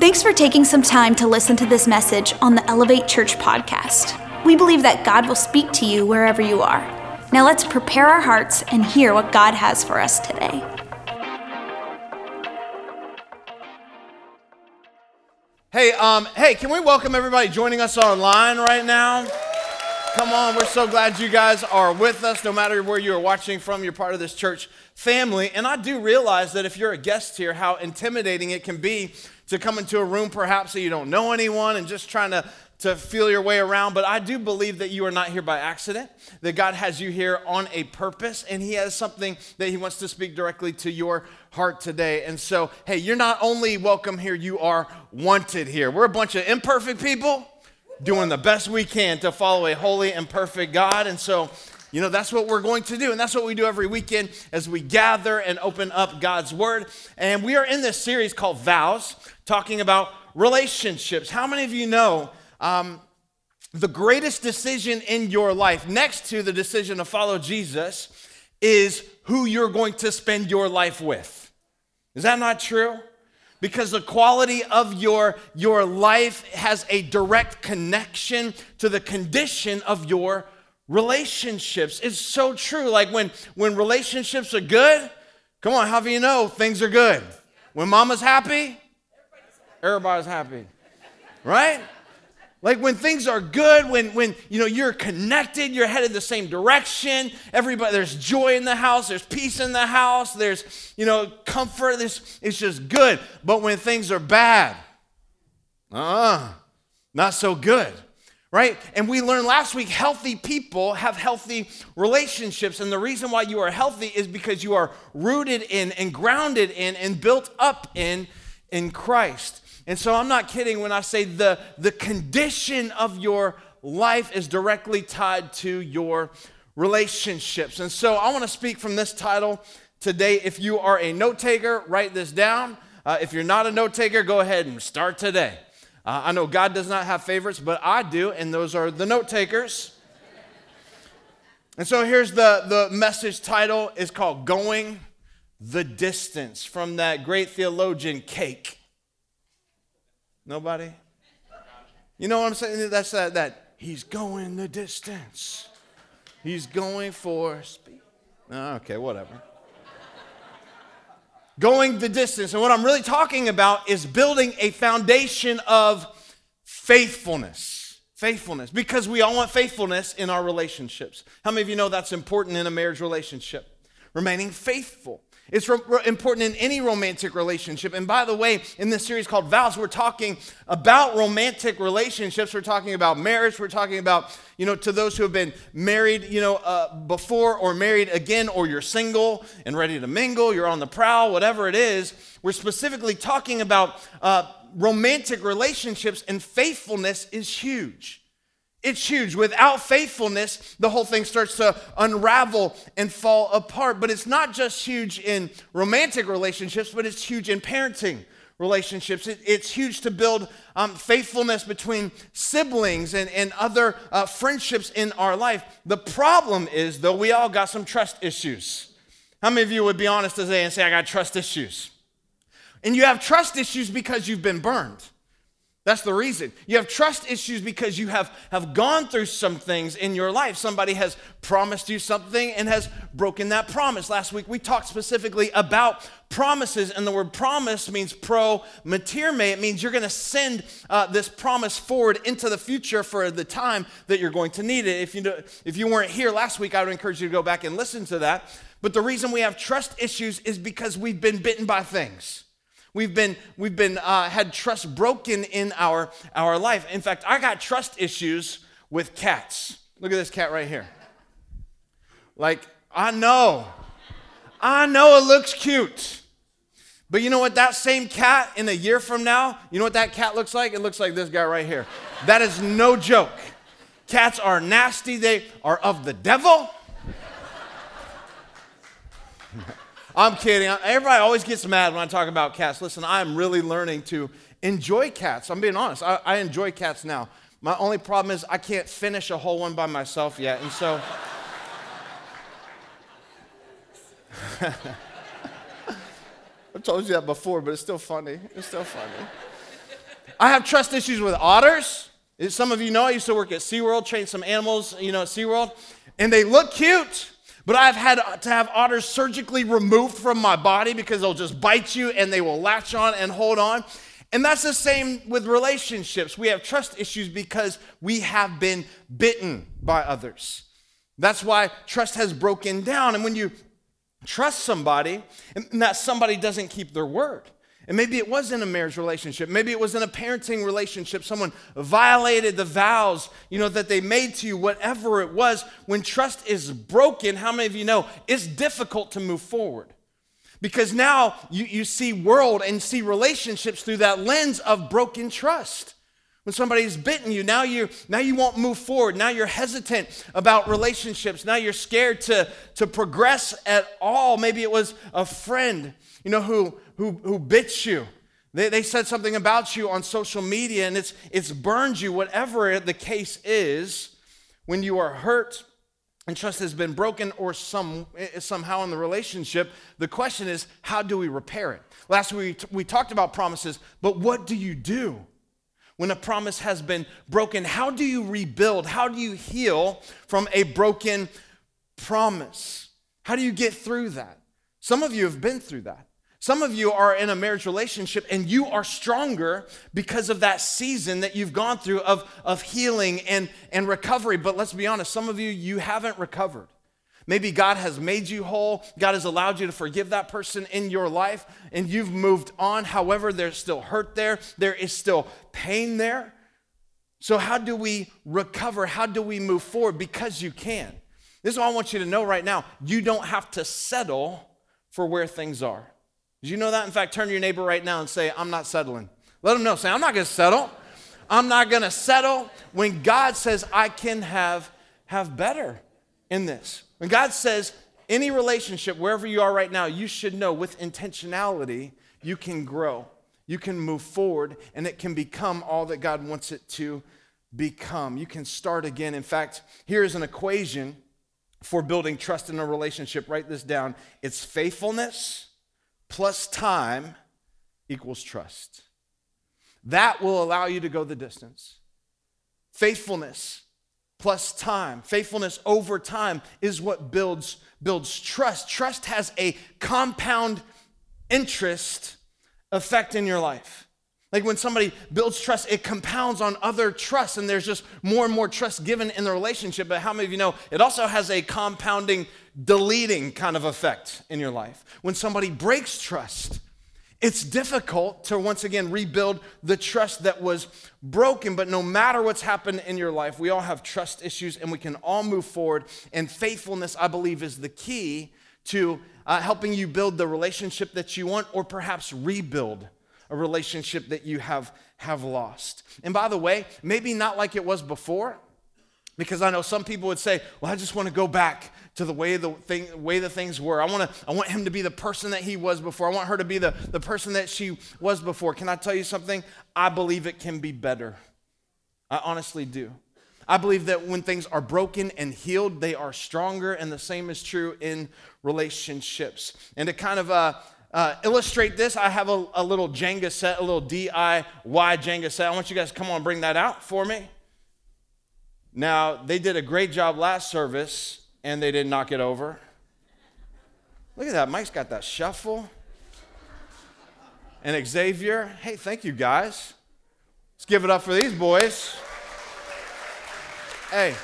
Thanks for taking some time to listen to this message on the Elevate Church podcast. We believe that God will speak to you wherever you are. Now let's prepare our hearts and hear what God has for us today. Hey, um, hey, can we welcome everybody joining us online right now? Come on, we're so glad you guys are with us. No matter where you are watching from, you're part of this church family. And I do realize that if you're a guest here, how intimidating it can be to come into a room perhaps that you don't know anyone and just trying to to feel your way around, but I do believe that you are not here by accident, that God has you here on a purpose, and He has something that He wants to speak directly to your heart today. And so, hey, you're not only welcome here, you are wanted here. We're a bunch of imperfect people doing the best we can to follow a holy and perfect God. And so, you know, that's what we're going to do. And that's what we do every weekend as we gather and open up God's Word. And we are in this series called Vows, talking about relationships. How many of you know um, the greatest decision in your life, next to the decision to follow Jesus, is who you're going to spend your life with. Is that not true? Because the quality of your, your life has a direct connection to the condition of your relationships. It's so true. Like when, when relationships are good, come on, how do you know things are good? When mama's happy, everybody's happy, right? Like when things are good, when when you know you're connected, you're headed the same direction. Everybody, there's joy in the house, there's peace in the house, there's you know comfort. This it's just good. But when things are bad, uh, not so good, right? And we learned last week, healthy people have healthy relationships, and the reason why you are healthy is because you are rooted in and grounded in and built up in in Christ. And so I'm not kidding when I say the, the condition of your life is directly tied to your relationships. And so I want to speak from this title today. If you are a note taker, write this down. Uh, if you're not a note taker, go ahead and start today. Uh, I know God does not have favorites, but I do, and those are the note takers. And so here's the, the message title is called Going the Distance from that great theologian Cake. Nobody? You know what I'm saying? That's that, that he's going the distance. He's going for speed. Oh, okay, whatever. going the distance. And what I'm really talking about is building a foundation of faithfulness. Faithfulness. Because we all want faithfulness in our relationships. How many of you know that's important in a marriage relationship? Remaining faithful. It's re- important in any romantic relationship. And by the way, in this series called Vows, we're talking about romantic relationships. We're talking about marriage. We're talking about, you know, to those who have been married, you know, uh, before or married again, or you're single and ready to mingle, you're on the prowl, whatever it is. We're specifically talking about uh, romantic relationships, and faithfulness is huge. It's huge. Without faithfulness, the whole thing starts to unravel and fall apart. But it's not just huge in romantic relationships, but it's huge in parenting relationships. It, it's huge to build um, faithfulness between siblings and, and other uh, friendships in our life. The problem is, though, we all got some trust issues. How many of you would be honest today and say, I got trust issues? And you have trust issues because you've been burned. That's the reason. You have trust issues because you have, have gone through some things in your life. Somebody has promised you something and has broken that promise. Last week we talked specifically about promises, and the word promise means pro materme. It means you're going to send uh, this promise forward into the future for the time that you're going to need it. If you, do, if you weren't here last week, I would encourage you to go back and listen to that. But the reason we have trust issues is because we've been bitten by things. We've been, we've been uh, had trust broken in our, our life. In fact, I got trust issues with cats. Look at this cat right here. Like, I know, I know it looks cute. But you know what? That same cat in a year from now, you know what that cat looks like? It looks like this guy right here. That is no joke. Cats are nasty, they are of the devil. I'm kidding. Everybody always gets mad when I talk about cats. Listen, I'm really learning to enjoy cats. I'm being honest. I, I enjoy cats now. My only problem is I can't finish a whole one by myself yet. And so. I've told you that before, but it's still funny. It's still funny. I have trust issues with otters. Some of you know I used to work at SeaWorld, train some animals, you know, at SeaWorld, and they look cute, but I've had to have otters surgically removed from my body because they'll just bite you and they will latch on and hold on. And that's the same with relationships. We have trust issues because we have been bitten by others. That's why trust has broken down. And when you trust somebody and that somebody doesn't keep their word, and maybe it was in a marriage relationship. Maybe it was in a parenting relationship. Someone violated the vows, you know, that they made to you, whatever it was. When trust is broken, how many of you know it's difficult to move forward? Because now you, you see world and see relationships through that lens of broken trust. When somebody's bitten you, now you now you won't move forward. Now you're hesitant about relationships. Now you're scared to, to progress at all. Maybe it was a friend, you know, who who, who bit you. They, they said something about you on social media and it's, it's burned you, whatever the case is, when you are hurt and trust has been broken or some, eh, somehow in the relationship, the question is, how do we repair it? Last week we talked about promises, but what do you do? when a promise has been broken? How do you rebuild? How do you heal from a broken promise? How do you get through that? Some of you have been through that. Some of you are in a marriage relationship and you are stronger because of that season that you've gone through of, of healing and, and recovery. But let's be honest, some of you, you haven't recovered. Maybe God has made you whole. God has allowed you to forgive that person in your life and you've moved on. However, there's still hurt there, there is still pain there. So, how do we recover? How do we move forward? Because you can. This is what I want you to know right now. You don't have to settle for where things are. Did you know that? In fact, turn to your neighbor right now and say, I'm not settling. Let them know. Say, I'm not going to settle. I'm not going to settle when God says I can have, have better in this. When God says, any relationship, wherever you are right now, you should know with intentionality, you can grow, you can move forward, and it can become all that God wants it to become. You can start again. In fact, here is an equation for building trust in a relationship. Write this down it's faithfulness plus time equals trust. That will allow you to go the distance. Faithfulness plus time, faithfulness over time is what builds, builds trust. Trust has a compound interest effect in your life. Like when somebody builds trust, it compounds on other trust, and there's just more and more trust given in the relationship. But how many of you know it also has a compounding, deleting kind of effect in your life? When somebody breaks trust, it's difficult to once again rebuild the trust that was broken, but no matter what's happened in your life, we all have trust issues and we can all move forward. And faithfulness, I believe, is the key to uh, helping you build the relationship that you want or perhaps rebuild a relationship that you have, have lost. And by the way, maybe not like it was before, because I know some people would say, well, I just want to go back to the way the thing, way the things were. I want to I want him to be the person that he was before. I want her to be the, the person that she was before. Can I tell you something? I believe it can be better. I honestly do. I believe that when things are broken and healed, they are stronger, and the same is true in relationships. And to kind of uh, uh, illustrate this, I have a, a little Jenga set, a little DIY Jenga set. I want you guys to come on, bring that out for me. Now, they did a great job last service and they didn't knock it over. Look at that. Mike's got that shuffle. And Xavier, hey, thank you guys. Let's give it up for these boys. Hey,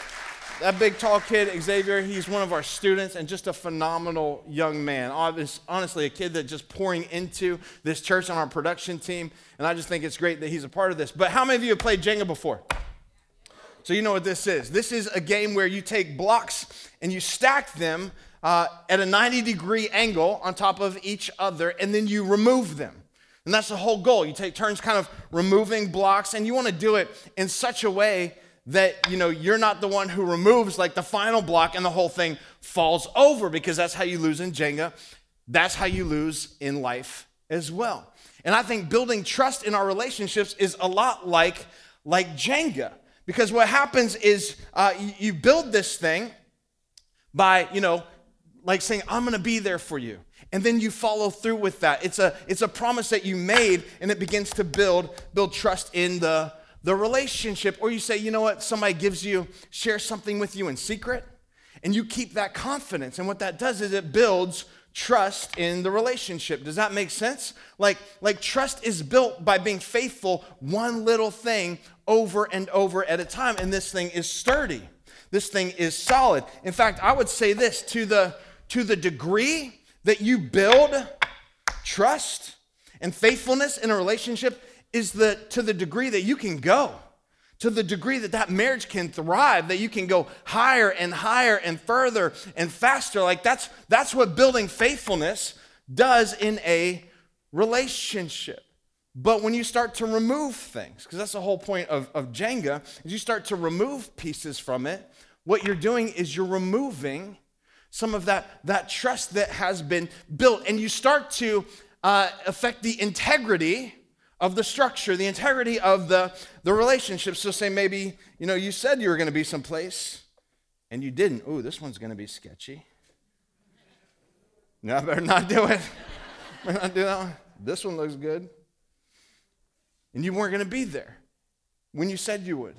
that big tall kid, Xavier, he's one of our students and just a phenomenal young man. Honestly, a kid that just pouring into this church on our production team. And I just think it's great that he's a part of this. But how many of you have played Jenga before? So you know what this is. This is a game where you take blocks and you stack them uh, at a 90 degree angle on top of each other, and then you remove them. And that's the whole goal. You take turns kind of removing blocks, and you want to do it in such a way that you know you're not the one who removes like the final block and the whole thing falls over because that's how you lose in Jenga. That's how you lose in life as well. And I think building trust in our relationships is a lot like like Jenga. Because what happens is uh, you, build this thing by, you know, like saying, I'm gonna be there for you. and then you follow through with that. It's a, it's a promise that you made, and it begins to build, build trust in the, the relationship. Or you say, you know what, somebody gives you, share something with you in secret, and you keep that confidence. And what that does is it builds trust in the relationship. Does that make sense? Like, like trust is built by being faithful one little thing over and over at a time. And this thing is sturdy. This thing is solid. In fact, I would say this to the to the degree that you build trust and faithfulness in a relationship is the to the degree that you can go to the degree that that marriage can thrive that you can go higher and higher and further and faster. Like that's that's what building faithfulness does in a relationship. But when you start to remove things because that's the whole point of, of jenga is you start to remove pieces from it what you're doing is you're removing some of that, that trust that has been built, and you start to uh, affect the integrity of the structure, the integrity of the, the relationship. So, say maybe, you know, you said you were going to be someplace and you didn't. Ooh, this one's going to be sketchy. No, I better not do it. better not do that one. This one looks good. And you weren't going to be there when you said you would.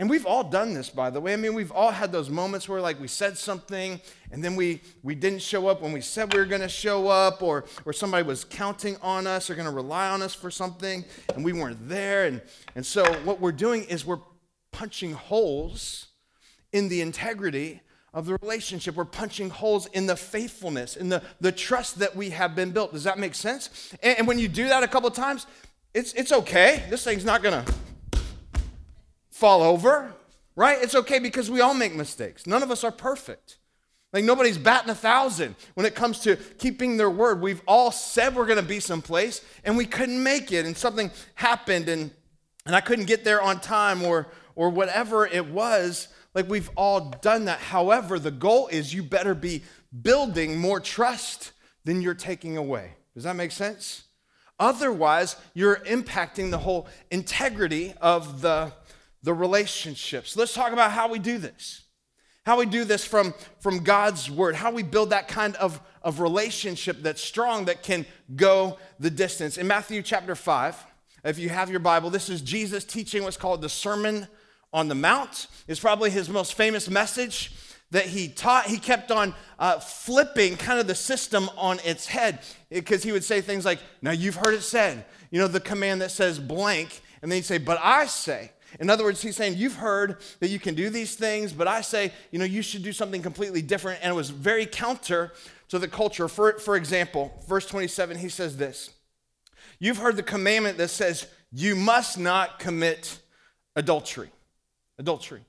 And we've all done this, by the way. I mean, we've all had those moments where, like, we said something and then we, we didn't show up when we said we were going to show up, or, or somebody was counting on us or going to rely on us for something and we weren't there. And, and so, what we're doing is we're punching holes in the integrity of the relationship. We're punching holes in the faithfulness, in the, the trust that we have been built. Does that make sense? And, and when you do that a couple times, it's, it's okay. This thing's not going to fall over, right? It's okay because we all make mistakes. None of us are perfect. Like nobody's batting a thousand when it comes to keeping their word. We've all said we're going to be someplace and we couldn't make it and something happened and and I couldn't get there on time or or whatever it was. Like we've all done that. However, the goal is you better be building more trust than you're taking away. Does that make sense? Otherwise, you're impacting the whole integrity of the the relationships. Let's talk about how we do this. How we do this from, from God's word, how we build that kind of, of relationship that's strong, that can go the distance. In Matthew chapter 5, if you have your Bible, this is Jesus teaching what's called the Sermon on the Mount. It's probably his most famous message that he taught. He kept on uh, flipping kind of the system on its head because he would say things like, Now you've heard it said, you know, the command that says blank. And then he'd say, But I say, in other words, he's saying, You've heard that you can do these things, but I say, you know, you should do something completely different. And it was very counter to the culture. For, for example, verse 27, he says this You've heard the commandment that says, You must not commit adultery. Adultery.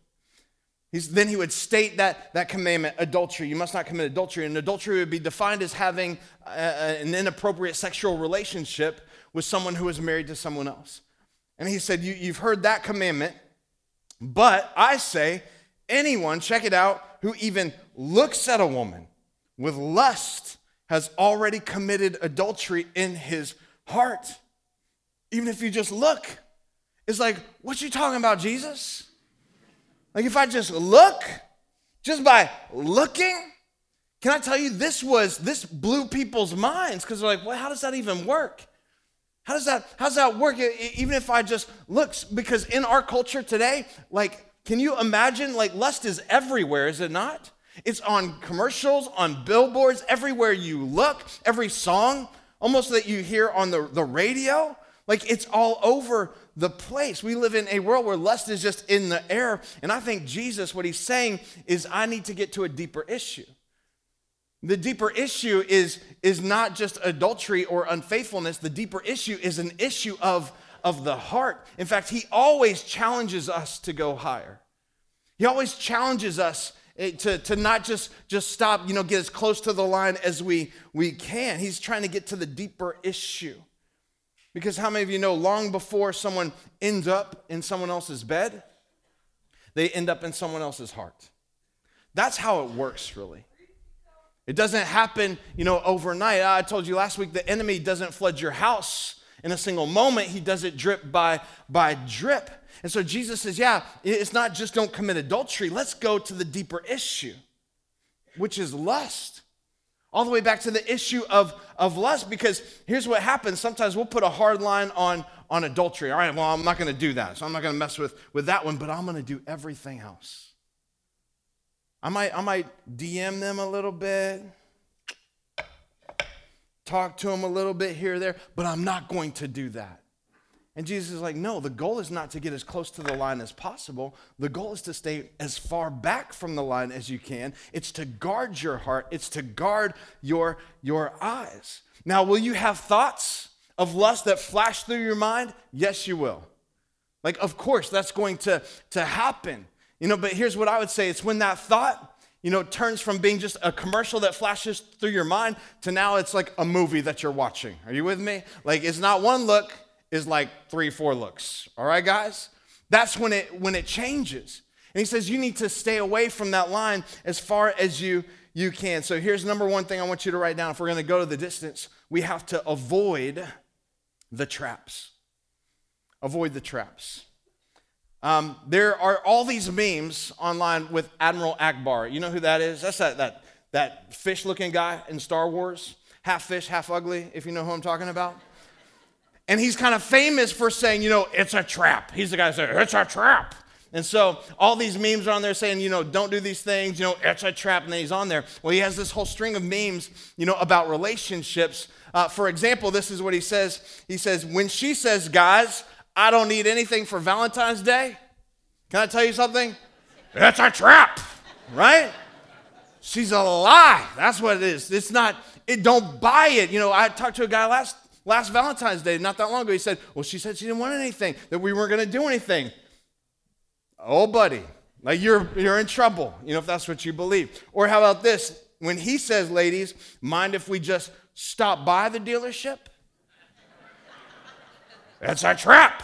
He's, then he would state that, that commandment, adultery. You must not commit adultery. And adultery would be defined as having a, an inappropriate sexual relationship with someone who is married to someone else. And he said, you, You've heard that commandment, but I say, anyone, check it out, who even looks at a woman with lust has already committed adultery in his heart. Even if you just look, it's like, what you talking about, Jesus? Like if I just look, just by looking, can I tell you this was this blew people's minds because they're like, well, how does that even work? How does that, how does that work? Even if I just look, because in our culture today, like, can you imagine, like, lust is everywhere, is it not? It's on commercials, on billboards, everywhere you look, every song almost that you hear on the, the radio. Like, it's all over the place. We live in a world where lust is just in the air. And I think Jesus, what he's saying is, I need to get to a deeper issue. The deeper issue is, is not just adultery or unfaithfulness. The deeper issue is an issue of, of the heart. In fact, he always challenges us to go higher. He always challenges us eh, to, to not just, just stop, you know, get as close to the line as we, we can. He's trying to get to the deeper issue. Because how many of you know long before someone ends up in someone else's bed, they end up in someone else's heart? That's how it works, really. It doesn't happen, you know, overnight. I told you last week the enemy doesn't flood your house in a single moment. He does it drip by by drip. And so Jesus says, yeah, it's not just don't commit adultery. Let's go to the deeper issue, which is lust. All the way back to the issue of, of lust, because here's what happens. Sometimes we'll put a hard line on, on adultery. All right, well, I'm not going to do that. So I'm not going to mess with, with that one, but I'm going to do everything else. I might, I might DM them a little bit, talk to them a little bit here or there, but I'm not going to do that. And Jesus is like, no, the goal is not to get as close to the line as possible. The goal is to stay as far back from the line as you can. It's to guard your heart, it's to guard your, your eyes. Now, will you have thoughts of lust that flash through your mind? Yes, you will. Like, of course, that's going to, to happen. You know, but here's what I would say it's when that thought, you know, turns from being just a commercial that flashes through your mind to now it's like a movie that you're watching. Are you with me? Like, it's not one look, is like three, four looks. All right, guys? That's when it when it changes. And he says you need to stay away from that line as far as you you can. So here's number one thing I want you to write down. If we're going to go to the distance, we have to avoid the traps. Avoid the traps. Um, there are all these memes online with Admiral Ackbar. You know who that is? That's that, that, that fish looking guy in Star Wars. Half fish, half ugly, if you know who I'm talking about. And he's kind of famous for saying, you know, it's a trap. He's the guy saying, it's a trap. And so all these memes are on there saying, you know, don't do these things, you know, it's a trap. And then he's on there. Well, he has this whole string of memes, you know, about relationships. Uh, for example, this is what he says. He says, when she says, guys, I don't need anything for Valentine's Day, can I tell you something? It's a trap, right? She's a lie. That's what it is. It's not, it don't buy it. You know, I talked to a guy last Last Valentine's Day, not that long ago, he said, Well, she said she didn't want anything, that we weren't going to do anything. Oh, buddy, like you're, you're in trouble, you know, if that's what you believe. Or how about this? When he says, ladies, mind if we just stop by the dealership? That's a trap.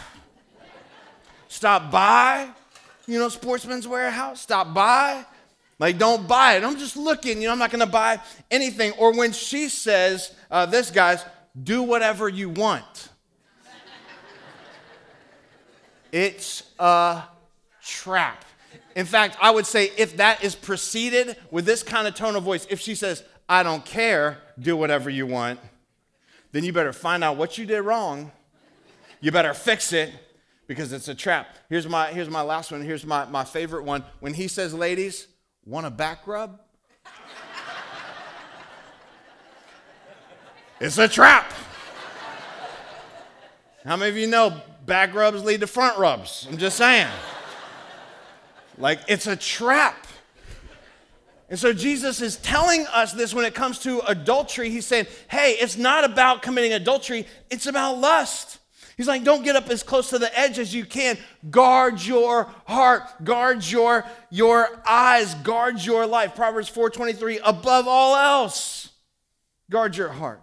Stop by, you know, Sportsman's Warehouse. Stop by. Like, don't buy it. I'm just looking, you know, I'm not going to buy anything. Or when she says, uh, this guy's, do whatever you want. It's a trap. In fact, I would say if that is preceded with this kind of tone of voice, if she says, I don't care, do whatever you want, then you better find out what you did wrong. You better fix it because it's a trap. Here's my, here's my last one. Here's my, my favorite one. When he says, ladies, want a back rub? It's a trap. How many of you know back rubs lead to front rubs? I'm just saying. Like, it's a trap. And so Jesus is telling us this when it comes to adultery. He's saying, hey, it's not about committing adultery, it's about lust. He's like, don't get up as close to the edge as you can. Guard your heart, guard your, your eyes, guard your life. Proverbs 4:23, above all else, guard your heart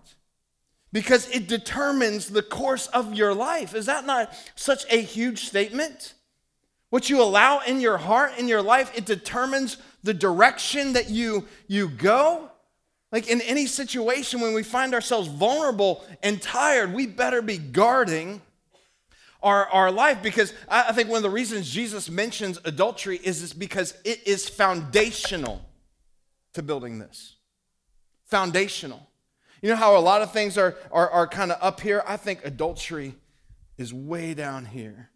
because it determines the course of your life. Is that not such a huge statement? What you allow in your heart, in your life, it determines the direction that you, you go. Like in any situation, when we find ourselves vulnerable and tired, we better be guarding our, our life because I, I think one of the reasons Jesus mentions adultery is, is because it is foundational to building this. Foundational. You know how a lot of things are, are, are kind of up here? I think adultery is way down here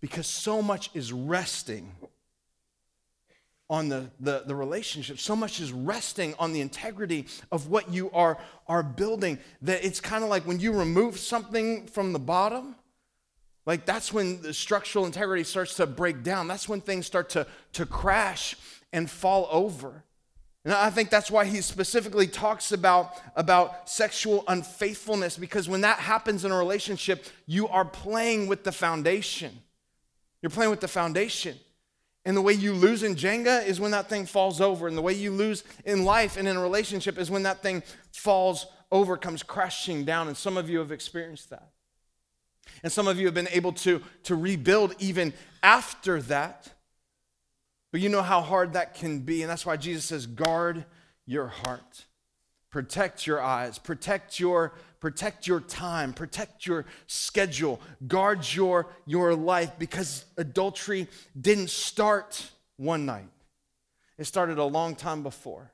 because so much is resting on the, the, the relationship. So much is resting on the integrity of what you are, are building that it's kind of like when you remove something from the bottom, like that's when the structural integrity starts to break down. That's when things start to, to crash and fall over. And I think that's why he specifically talks about, about sexual unfaithfulness, because when that happens in a relationship, you are playing with the foundation. You're playing with the foundation. And the way you lose in Jenga is when that thing falls over. And the way you lose in life and in a relationship is when that thing falls over, comes crashing down. And some of you have experienced that. And some of you have been able to, to rebuild even after that. But you know how hard that can be. And that's why Jesus says, guard your heart. Protect your eyes. Protect your, protect your time. Protect your schedule. Guard your, your life because adultery didn't start one night. It started a long time before.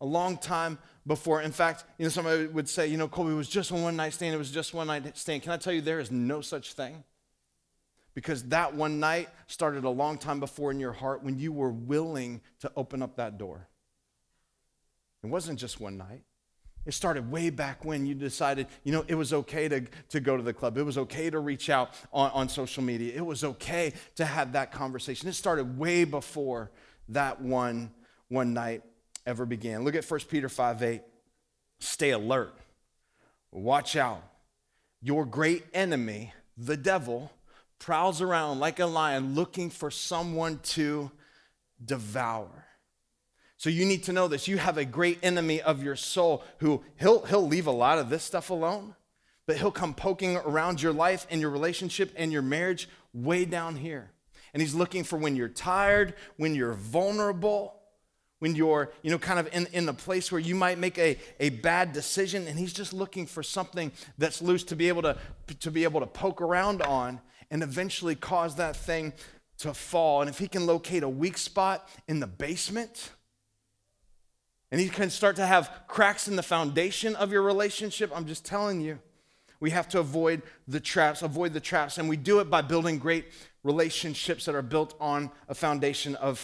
A long time before. In fact, you know, somebody would say, you know, Colby was just a one night stand. It was just one night stand. Can I tell you, there is no such thing? Because that one night started a long time before in your heart when you were willing to open up that door. It wasn't just one night. It started way back when you decided, you know, it was okay to, to go to the club. It was okay to reach out on, on social media. It was okay to have that conversation. It started way before that one, one night ever began. Look at 1 Peter 5 8. Stay alert. Watch out. Your great enemy, the devil, prowls around like a lion looking for someone to devour. So you need to know this. You have a great enemy of your soul who he'll, he'll leave a lot of this stuff alone, but he'll come poking around your life and your relationship and your marriage way down here. And he's looking for when you're tired, when you're vulnerable, when you're, you know, kind of in, in the place where you might make a, a bad decision, and he's just looking for something that's loose to be able to, to be able to poke around on and eventually cause that thing to fall. And if he can locate a weak spot in the basement, and he can start to have cracks in the foundation of your relationship. I'm just telling you, we have to avoid the traps, avoid the traps. And we do it by building great relationships that are built on a foundation of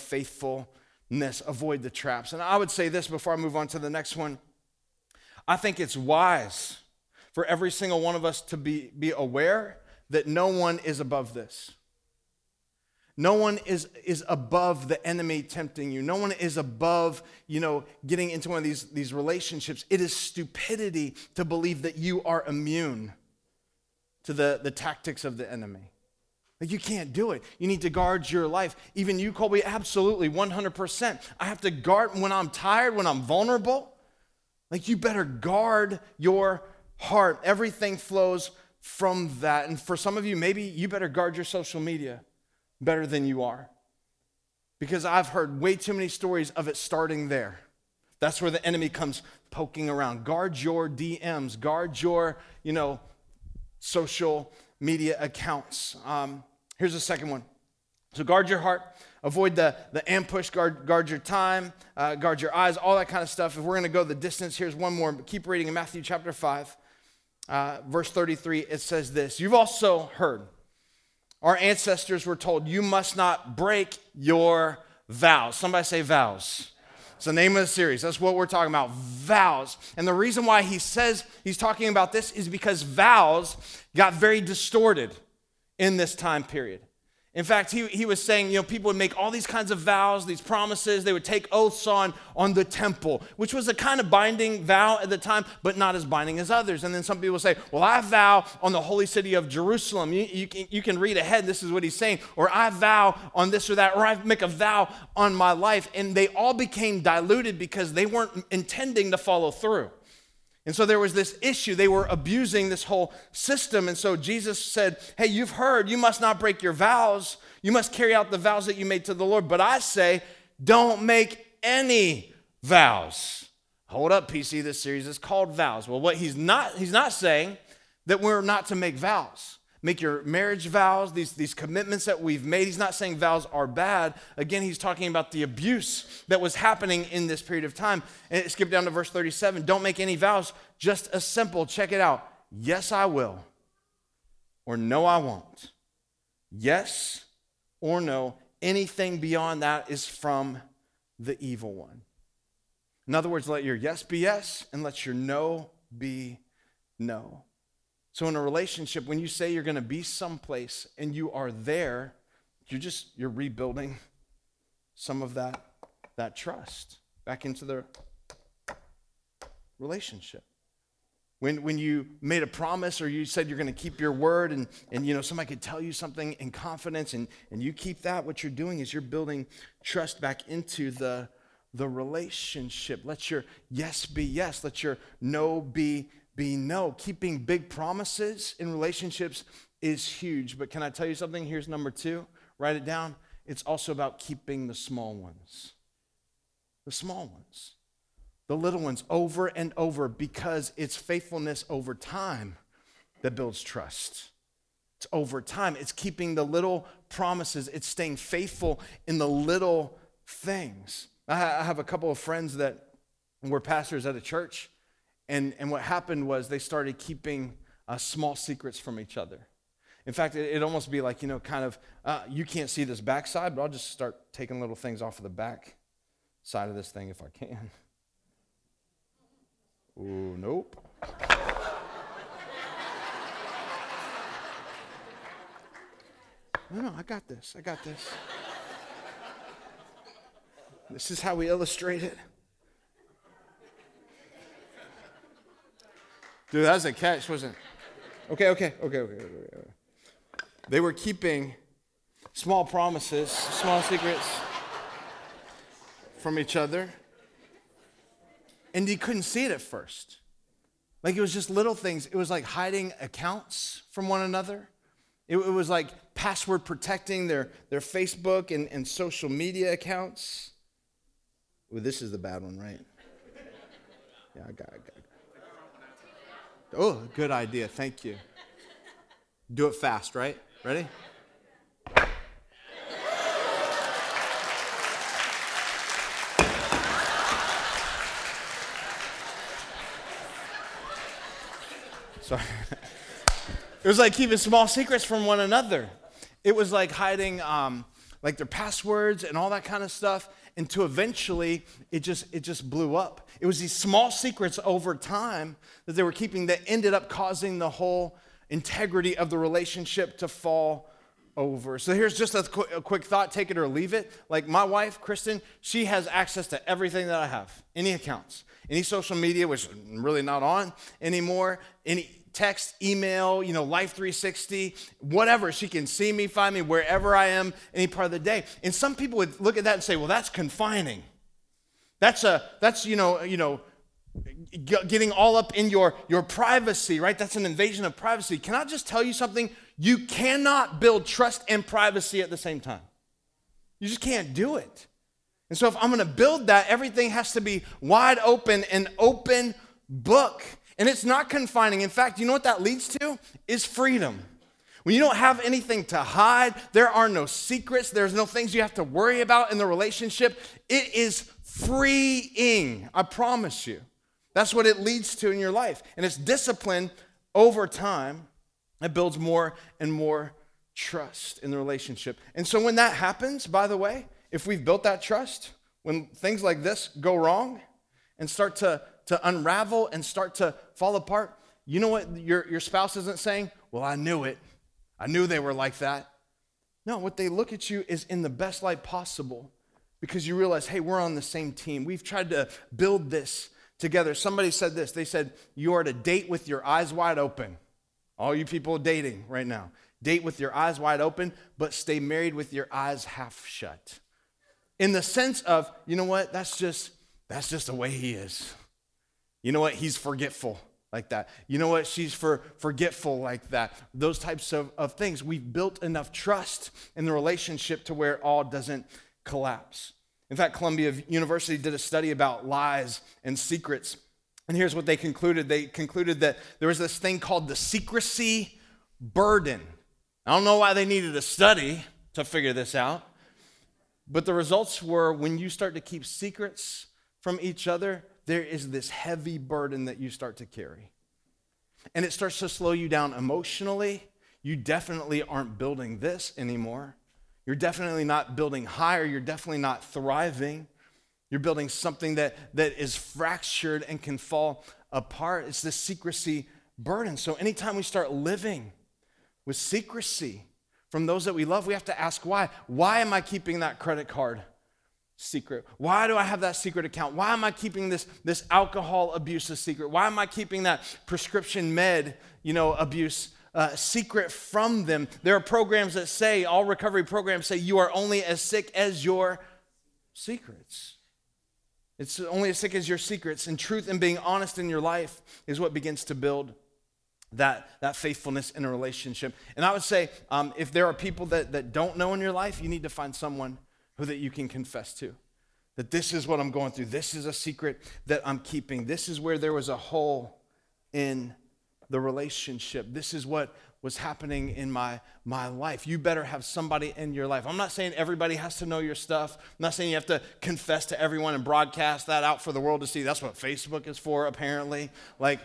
faithfulness. Avoid the traps. And I would say this before I move on to the next one. I think it's wise for every single one of us to be, be aware that no one is above this. No one is, is above the enemy tempting you. No one is above, you know, getting into one of these, these relationships. It is stupidity to believe that you are immune to the, the tactics of the enemy. Like you can't do it. You need to guard your life. Even you, Colby, absolutely, 100%. I have to guard when I'm tired, when I'm vulnerable. Like you better guard your heart. Everything flows from that. And for some of you, maybe you better guard your social media better than you are. Because I've heard way too many stories of it starting there. That's where the enemy comes poking around. Guard your DMs, guard your, you know, social media accounts. Um, here's the second one. So guard your heart, avoid the, the ambush, guard, guard your time, uh, guard your eyes, all that kind of stuff. If we're going to go the distance, here's one more. Keep reading in Matthew chapter 5, uh, verse 33. It says this You've also heard our ancestors were told, You must not break your vows. Somebody say vows. It's the name of the series. That's what we're talking about vows. And the reason why he says he's talking about this is because vows got very distorted in this time period. In fact, he, he was saying, you know, people would make all these kinds of vows, these promises. They would take oaths on, on the temple, which was a kind of binding vow at the time, but not as binding as others. And then some people say, well, I vow on the holy city of Jerusalem. You, you, can, you can read ahead, this is what he's saying. Or I vow on this or that, or I make a vow on my life. And they all became diluted because they weren't intending to follow through. And so there was this issue. They were abusing this whole system. And so Jesus said, Hey, you've heard, you must not break your vows. You must carry out the vows that you made to the Lord. But I say, don't make any vows. Hold up, PC, this series is called vows. Well, what he's not, he's not saying that we're not to make vows make your marriage vows, these, these commitments that we've made. He's not saying vows are bad. Again, he's talking about the abuse that was happening in this period of time. And skip down to verse 37. Don't make any vows, just a simple, check it out. Yes, I will, or no, I won't. Yes or no. Anything beyond that is from the evil one. In other words, let your yes be yes and let your no be no. So in a relationship, when you say you're going to be someplace and you are there, you're just you're rebuilding some of that that trust back into the relationship. When, when you made a promise or you said you're going to keep your word and, and you know somebody could tell you something in confidence and, and you keep that, what you're doing is you're building trust back into the, the relationship. Let your yes be yes. Let your no be be no. Keeping big promises in relationships is huge. But can I tell you something? Here's number two. Write it down. It's also about keeping the small ones. The small ones. The little ones over and over because it's faithfulness over time that builds trust. It's over time. It's keeping the little promises. It's staying faithful in the little things. I have a couple of friends that were pastors at a church, and, and what happened was they started keeping uh, small secrets from each other. In fact, it, would almost be like, you know, kind of, uh, you can't see this backside, but I'll just start taking little things off of the back side of this thing if I can. Ooh, nope. No, no, I got this. I got this. This is how we illustrate it. Dude, that was a catch, wasn't it? Okay, okay, okay, okay, okay. They were keeping small promises, small secrets from each other. And you couldn't see it at first. Like it was just little things. It was like hiding accounts from one another. It, it was like password protecting their, their Facebook and, and social media accounts. Well, this is the bad one, right? Yeah, I got it. Oh, good idea. Thank you. Do it fast, right? Ready? Sorry. it was like keeping small secrets from one another. It was like hiding um, like their passwords and all that kind of stuff until eventually it just it just blew up. It was these small secrets over time that they were keeping that ended up causing the whole integrity of the relationship to fall over. So here's just a, qu- a, quick thought, take it or leave it. Like my wife, Kristen, she has access to everything that I have, any accounts, any social media, which I'm really not on anymore, any text, email, you know, Life 360, whatever. She can see me, find me wherever I am, any part of the day. And some people would look at that and say, well, that's confining. That's a, that's, you know, you know, getting all up in your, your privacy, right? That's an invasion of privacy. Can I just tell you something? You cannot build trust and privacy at the same time. You just can't do it. And so if I'm going to build that, everything has to be wide open, an open book. And it's not confining. In fact, you know what that leads to? Is freedom. When you don't have anything to hide, there are no secrets, there's no things you have to worry about in the relationship. It is freeing, I promise you. That's what it leads to in your life. And it's discipline over time that builds more and more trust in the relationship. And so when that happens, by the way, if we've built that trust, when things like this go wrong and start to to unravel and start to fall apart, you know what your, your spouse isn't saying? Well, I knew it. I knew they were like that. No, what they look at you is in the best light possible because you realize, hey, we're on the same team. We've tried to build this together. Somebody said this they said, You are to date with your eyes wide open. All you people dating right now, date with your eyes wide open, but stay married with your eyes half shut. In the sense of, you know what, that's just, that's just the way he is. You know what? He's forgetful like that. You know what? She's for forgetful like that. Those types of, of things. We've built enough trust in the relationship to where it all doesn't collapse. In fact, Columbia University did a study about lies and secrets. And here's what they concluded they concluded that there was this thing called the secrecy burden. I don't know why they needed a study to figure this out, but the results were when you start to keep secrets from each other, there is this heavy burden that you start to carry. And it starts to slow you down emotionally. You definitely aren't building this anymore. You're definitely not building higher. You're definitely not thriving. You're building something that, that is fractured and can fall apart. It's this secrecy burden. So anytime we start living with secrecy from those that we love, we have to ask why. Why am I keeping that credit card? Secret? Why do I have that secret account? Why am I keeping this, this alcohol abuse a secret? Why am I keeping that prescription med, you know, abuse uh, secret from them? There are programs that say, all recovery programs say, you are only as sick as your secrets. It's only as sick as your secrets. And truth and being honest in your life is what begins to build that, that faithfulness in a relationship. And I would say, um, if there are people that, that don't know in your life, you need to find someone who that you can confess to. That this is what I'm going through. This is a secret that I'm keeping. This is where there was a hole in the relationship. This is what was happening in my, my life. You better have somebody in your life. I'm not saying everybody has to know your stuff. I'm not saying you have to confess to everyone and broadcast that out for the world to see. That's what Facebook is for, apparently. Like,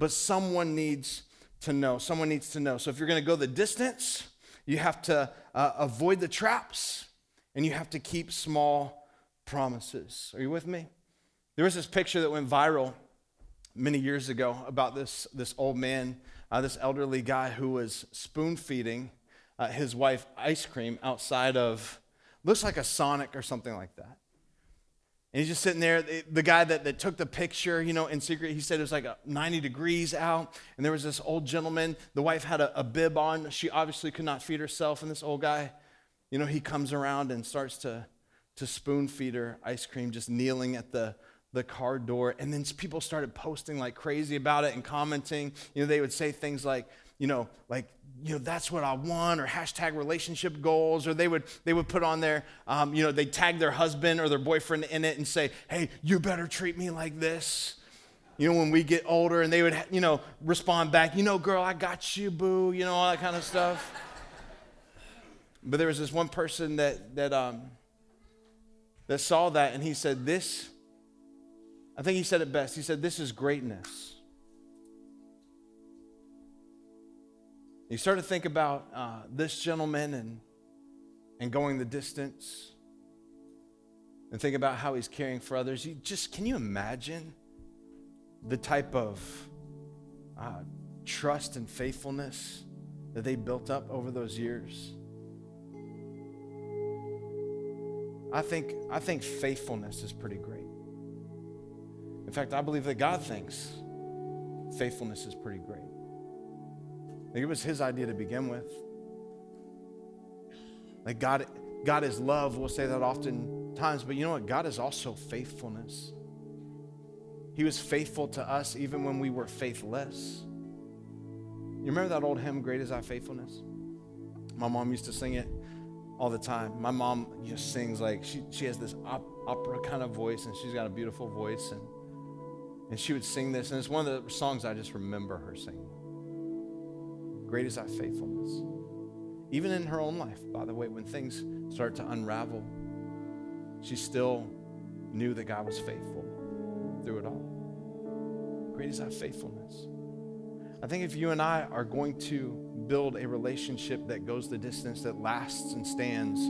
but someone needs to know. Someone needs to know. So if you're going to go the distance, you have to uh, avoid the traps and you have to keep small promises. Are you with me? There was this picture that went viral many years ago about this, this old man uh, this elderly guy who was spoon feeding uh, his wife ice cream outside of, looks like a Sonic or something like that. And he's just sitting there. The guy that, that took the picture, you know, in secret, he said it was like 90 degrees out. And there was this old gentleman. The wife had a, a bib on. She obviously could not feed herself. And this old guy, you know, he comes around and starts to, to spoon feed her ice cream, just kneeling at the, the car door. And then people started posting like crazy about it and commenting. You know, they would say things like, you know, like, you know, that's what I want, or hashtag relationship goals, or they would they would put on there, um, you know, they tag their husband or their boyfriend in it and say, hey, you better treat me like this. You know, when we get older, and they would, you know, respond back, you know, girl, I got you, boo, you know, all that kind of stuff. But there was this one person that that um, that saw that, and he said, this I think he said it best. He said, This is greatness. You start to think about uh, this gentleman and, and going the distance and think about how he's caring for others. You just can you imagine the type of uh, trust and faithfulness that they built up over those years? I think, I think faithfulness is pretty great. In fact, I believe that God thinks faithfulness is pretty great. It was his idea to begin with. Like God, God is love. We'll say that oftentimes, but you know what? God is also faithfulness. He was faithful to us even when we were faithless. You remember that old hymn, Great is Thy Faithfulness? My mom used to sing it all the time. My mom just sings like she, she has this op- opera kind of voice, and she's got a beautiful voice. And and she would sing this, and it's one of the songs I just remember her singing. Great is thy faithfulness. Even in her own life, by the way, when things start to unravel, she still knew that God was faithful through it all. Great is thy faithfulness. I think if you and I are going to build a relationship that goes the distance, that lasts and stands,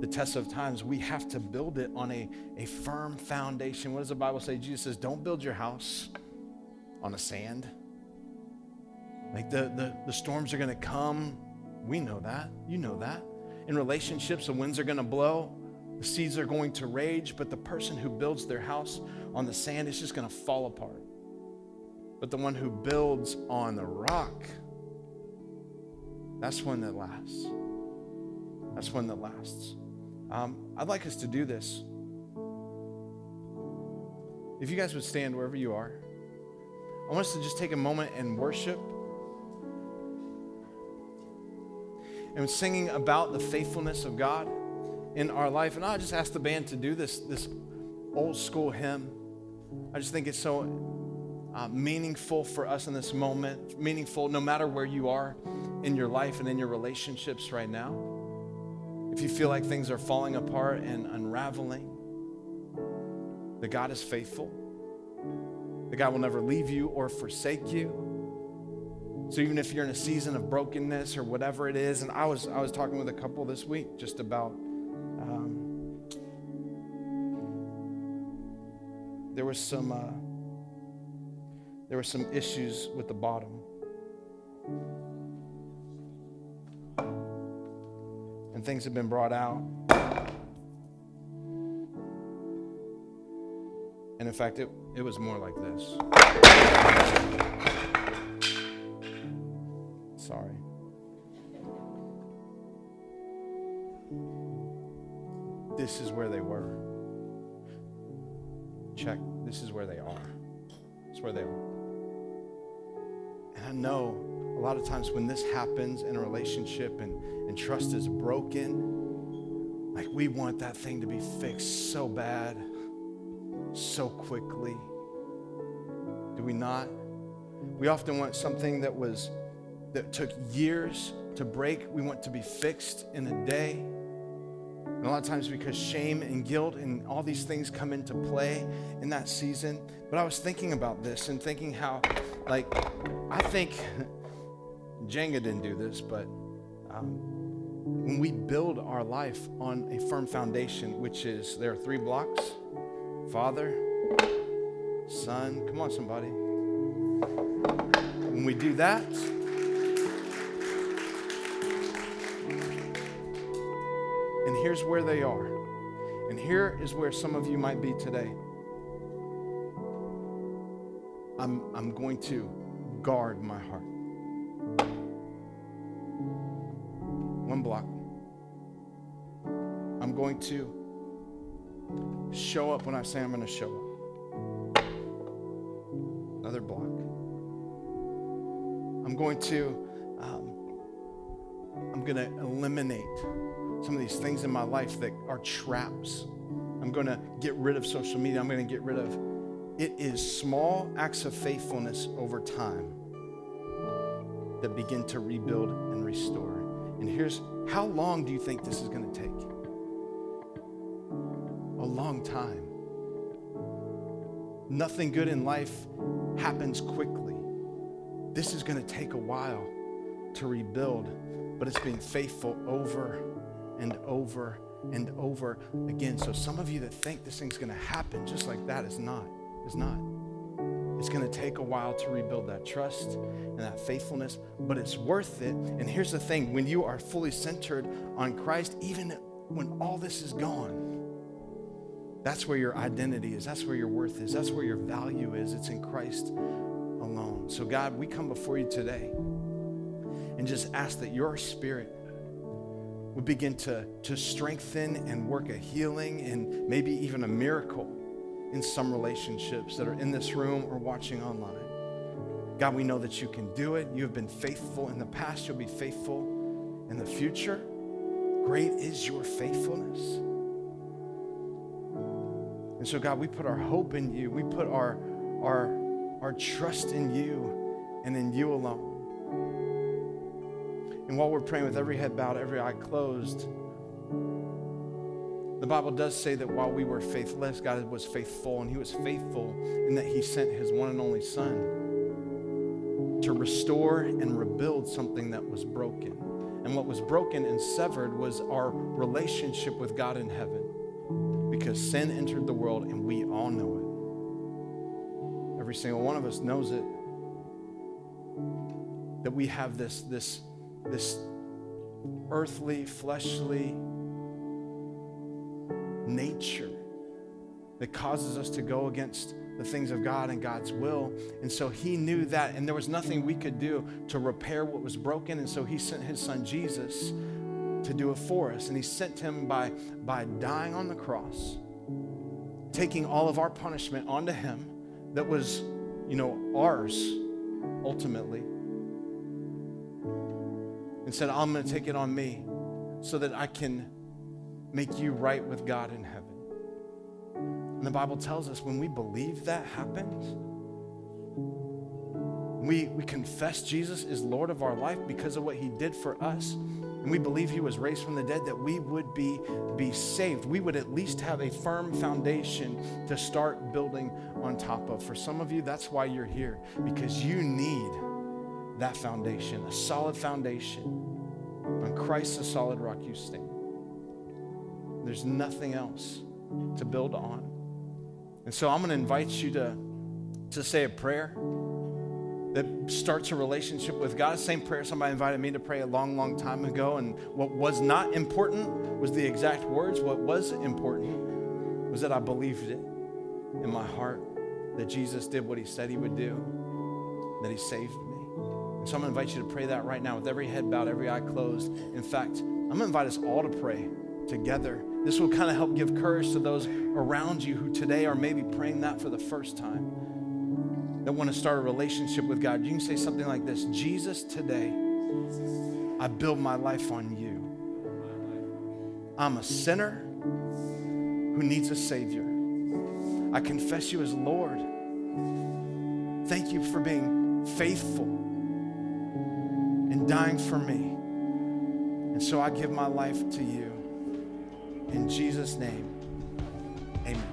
the test of times, we have to build it on a, a firm foundation. What does the Bible say? Jesus says, Don't build your house on a sand. Like the, the, the storms are going to come. We know that. You know that. In relationships, the winds are going to blow, the seas are going to rage, but the person who builds their house on the sand is just going to fall apart. But the one who builds on the rock, that's one that lasts. That's one that lasts. Um, I'd like us to do this. If you guys would stand wherever you are, I want us to just take a moment and worship and singing about the faithfulness of God in our life. And I just ask the band to do this, this old school hymn. I just think it's so uh, meaningful for us in this moment, meaningful no matter where you are in your life and in your relationships right now if you feel like things are falling apart and unraveling, that God is faithful, that God will never leave you or forsake you. So even if you're in a season of brokenness or whatever it is, and I was I was talking with a couple this week just about um, there was some uh, there were some issues with the bottom. and things have been brought out. And in fact, it, it was more like this. Sorry. This is where they were. Check. This is where they are. It's where they are. And I know a lot of times when this happens in a relationship and, and trust is broken, like we want that thing to be fixed so bad, so quickly. Do we not? We often want something that was that took years to break, we want to be fixed in a day. And a lot of times because shame and guilt and all these things come into play in that season. But I was thinking about this and thinking how, like, I think Jenga didn't do this, but um, when we build our life on a firm foundation, which is there are three blocks Father, Son, come on, somebody. When we do that, and here's where they are, and here is where some of you might be today. I'm, I'm going to guard my heart. One block. I'm going to show up when I say I'm going to show up. Another block. I'm going to um, I'm going to eliminate some of these things in my life that are traps. I'm going to get rid of social media. I'm going to get rid of it is small acts of faithfulness over time that begin to rebuild and restore. And here's how long do you think this is going to take? A long time. Nothing good in life happens quickly. This is going to take a while to rebuild, but it's being faithful over and over and over again. So some of you that think this thing's going to happen just like that is not. Is not. It's going to take a while to rebuild that trust and that faithfulness, but it's worth it. And here's the thing when you are fully centered on Christ, even when all this is gone, that's where your identity is. That's where your worth is. That's where your value is. It's in Christ alone. So, God, we come before you today and just ask that your spirit would begin to, to strengthen and work a healing and maybe even a miracle in some relationships that are in this room or watching online. God, we know that you can do it. You have been faithful in the past, you'll be faithful in the future. Great is your faithfulness. And so, God, we put our hope in you. We put our, our, our trust in you and in you alone. And while we're praying with every head bowed, every eye closed, the Bible does say that while we were faithless, God was faithful, and He was faithful in that He sent His one and only Son to restore and rebuild something that was broken. And what was broken and severed was our relationship with God in heaven because sin entered the world and we all know it. Every single one of us knows it. That we have this, this, this earthly, fleshly, nature that causes us to go against the things of God and God's will. And so he knew that, and there was nothing we could do to repair what was broken. And so he sent his son Jesus to do it for us. And he sent him by, by dying on the cross, taking all of our punishment onto him that was, you know, ours ultimately. And said, I'm going to take it on me so that I can make you right with God in heaven. And the Bible tells us when we believe that happens, we, we confess Jesus is Lord of our life because of what he did for us, and we believe he was raised from the dead, that we would be, be saved. We would at least have a firm foundation to start building on top of. For some of you, that's why you're here, because you need that foundation, a solid foundation. On Christ, a solid rock, you stand. There's nothing else to build on. And so I'm going to invite you to, to say a prayer that starts a relationship with God. Same prayer somebody invited me to pray a long, long time ago. And what was not important was the exact words. What was important was that I believed it in my heart that Jesus did what he said he would do, that he saved me. And so I'm going to invite you to pray that right now with every head bowed, every eye closed. In fact, I'm going to invite us all to pray together. This will kind of help give courage to those around you who today are maybe praying that for the first time, that want to start a relationship with God. You can say something like this Jesus, today, I build my life on you. I'm a sinner who needs a Savior. I confess you as Lord. Thank you for being faithful and dying for me. And so I give my life to you. In Jesus' name, amen.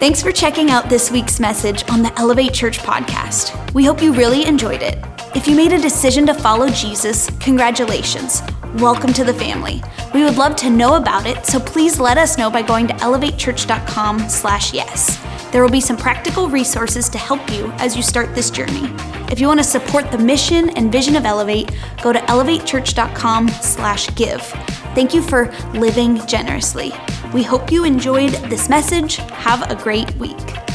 Thanks for checking out this week's message on the Elevate Church podcast. We hope you really enjoyed it. If you made a decision to follow Jesus, congratulations. Welcome to the family. We would love to know about it, so please let us know by going to elevatechurch.com/yes. There will be some practical resources to help you as you start this journey. If you want to support the mission and vision of Elevate, go to elevatechurch.com/give. Thank you for living generously. We hope you enjoyed this message. Have a great week.